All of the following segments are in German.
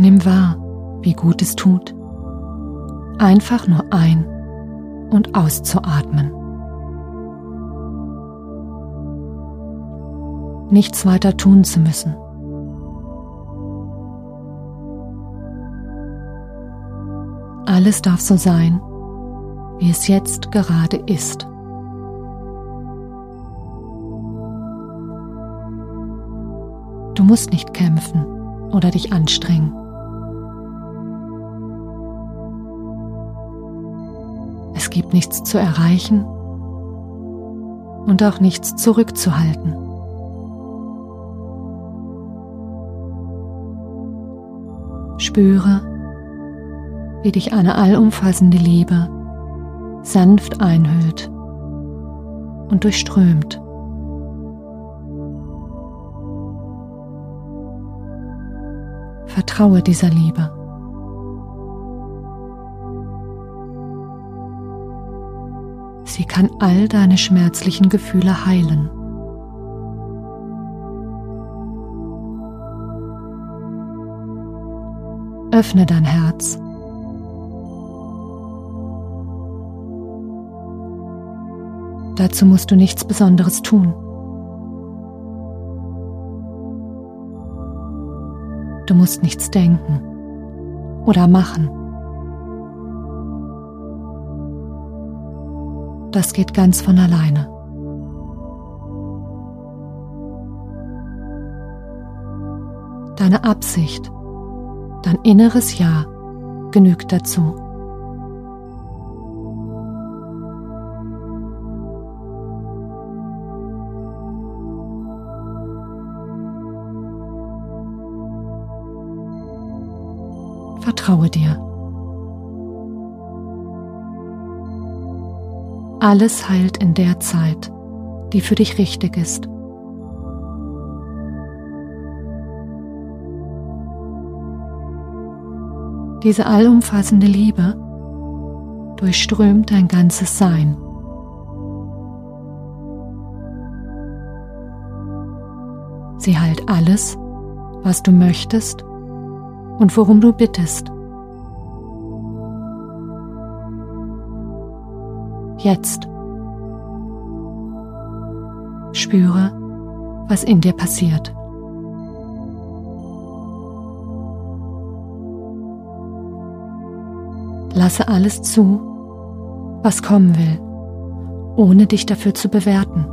Nimm wahr, wie gut es tut, einfach nur ein- und auszuatmen. Nichts weiter tun zu müssen. Alles darf so sein, wie es jetzt gerade ist. Du musst nicht kämpfen oder dich anstrengen. Es gibt nichts zu erreichen und auch nichts zurückzuhalten. Spüre, wie dich eine allumfassende Liebe sanft einhüllt und durchströmt. Vertraue dieser Liebe. Sie kann all deine schmerzlichen Gefühle heilen. Öffne dein Herz. Dazu musst du nichts Besonderes tun. Du musst nichts denken oder machen. Das geht ganz von alleine. Deine Absicht, dein inneres Ja genügt dazu. Vertraue dir. Alles heilt in der Zeit, die für dich richtig ist. Diese allumfassende Liebe durchströmt dein ganzes Sein. Sie heilt alles, was du möchtest und worum du bittest. Jetzt spüre, was in dir passiert. Lasse alles zu, was kommen will, ohne dich dafür zu bewerten.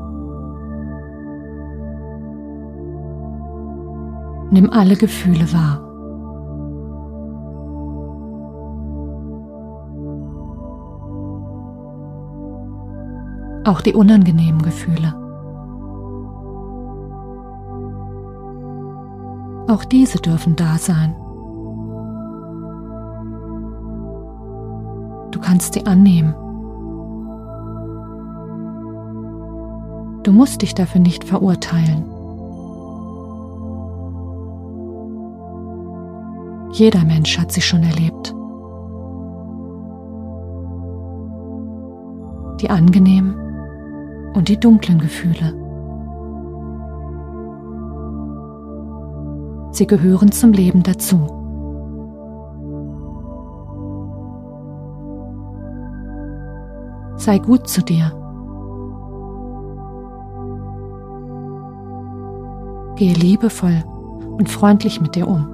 Nimm alle Gefühle wahr. Auch die unangenehmen Gefühle. Auch diese dürfen da sein. Du kannst sie annehmen. Du musst dich dafür nicht verurteilen. Jeder Mensch hat sie schon erlebt. Die angenehmen und die dunklen Gefühle. Sie gehören zum Leben dazu. Sei gut zu dir. Gehe liebevoll und freundlich mit dir um.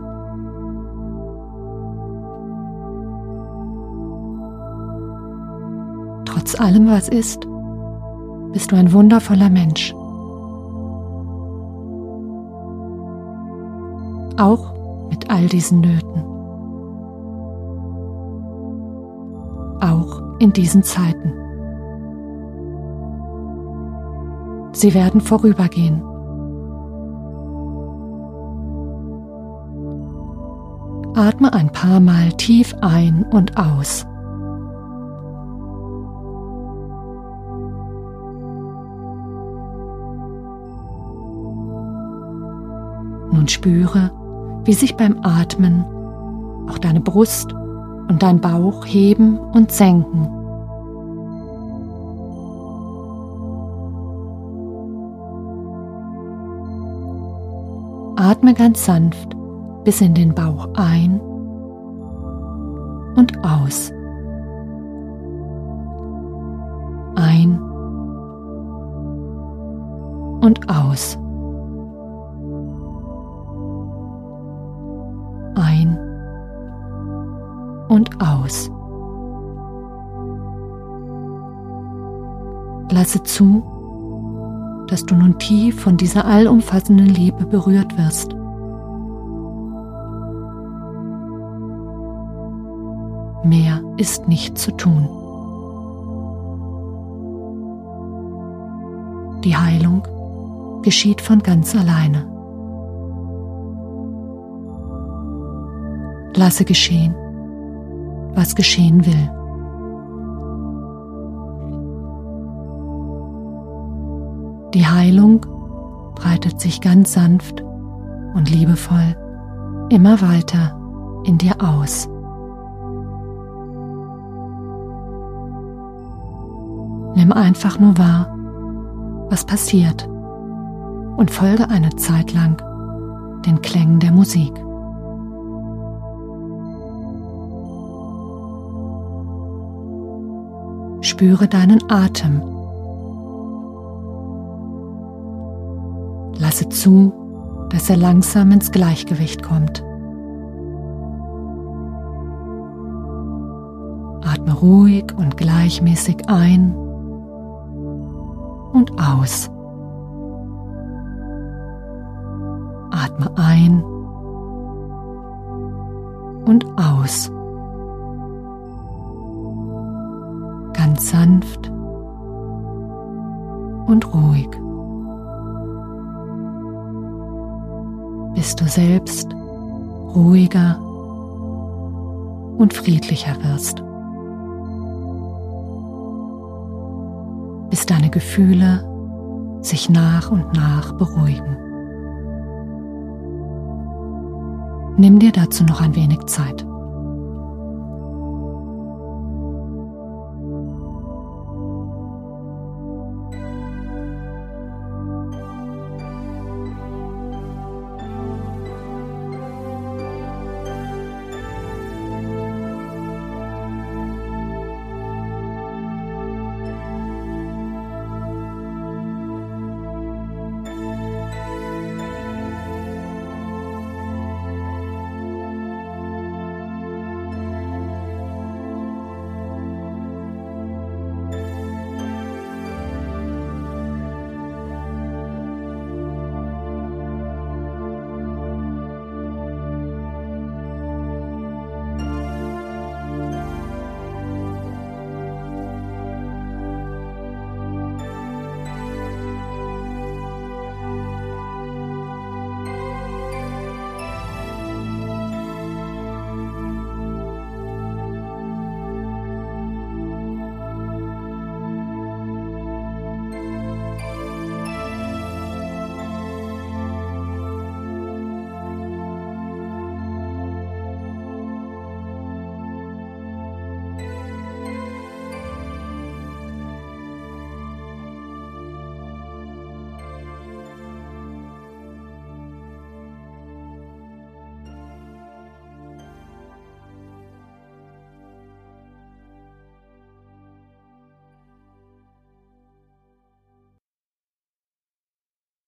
Trotz allem, was ist, bist du ein wundervoller Mensch. Auch mit all diesen Nöten. Auch in diesen Zeiten. Sie werden vorübergehen. Atme ein paar Mal tief ein und aus. Nun spüre, wie sich beim Atmen auch deine Brust und dein Bauch heben und senken. Atme ganz sanft bis in den Bauch ein und aus. Ein und aus. Aus. Lasse zu, dass du nun tief von dieser allumfassenden Liebe berührt wirst. Mehr ist nicht zu tun. Die Heilung geschieht von ganz alleine. Lasse geschehen, was geschehen will. Die Heilung breitet sich ganz sanft und liebevoll immer weiter in dir aus. Nimm einfach nur wahr, was passiert und folge eine Zeit lang den Klängen der Musik. Spüre deinen Atem Lasse zu, dass er langsam ins Gleichgewicht kommt. Atme ruhig und gleichmäßig ein und aus. Atme ein und aus. Sanft und ruhig. bis du selbst ruhiger und friedlicher wirst. Bis deine Gefühle sich nach und nach beruhigen. Nimm dir dazu noch ein wenig Zeit.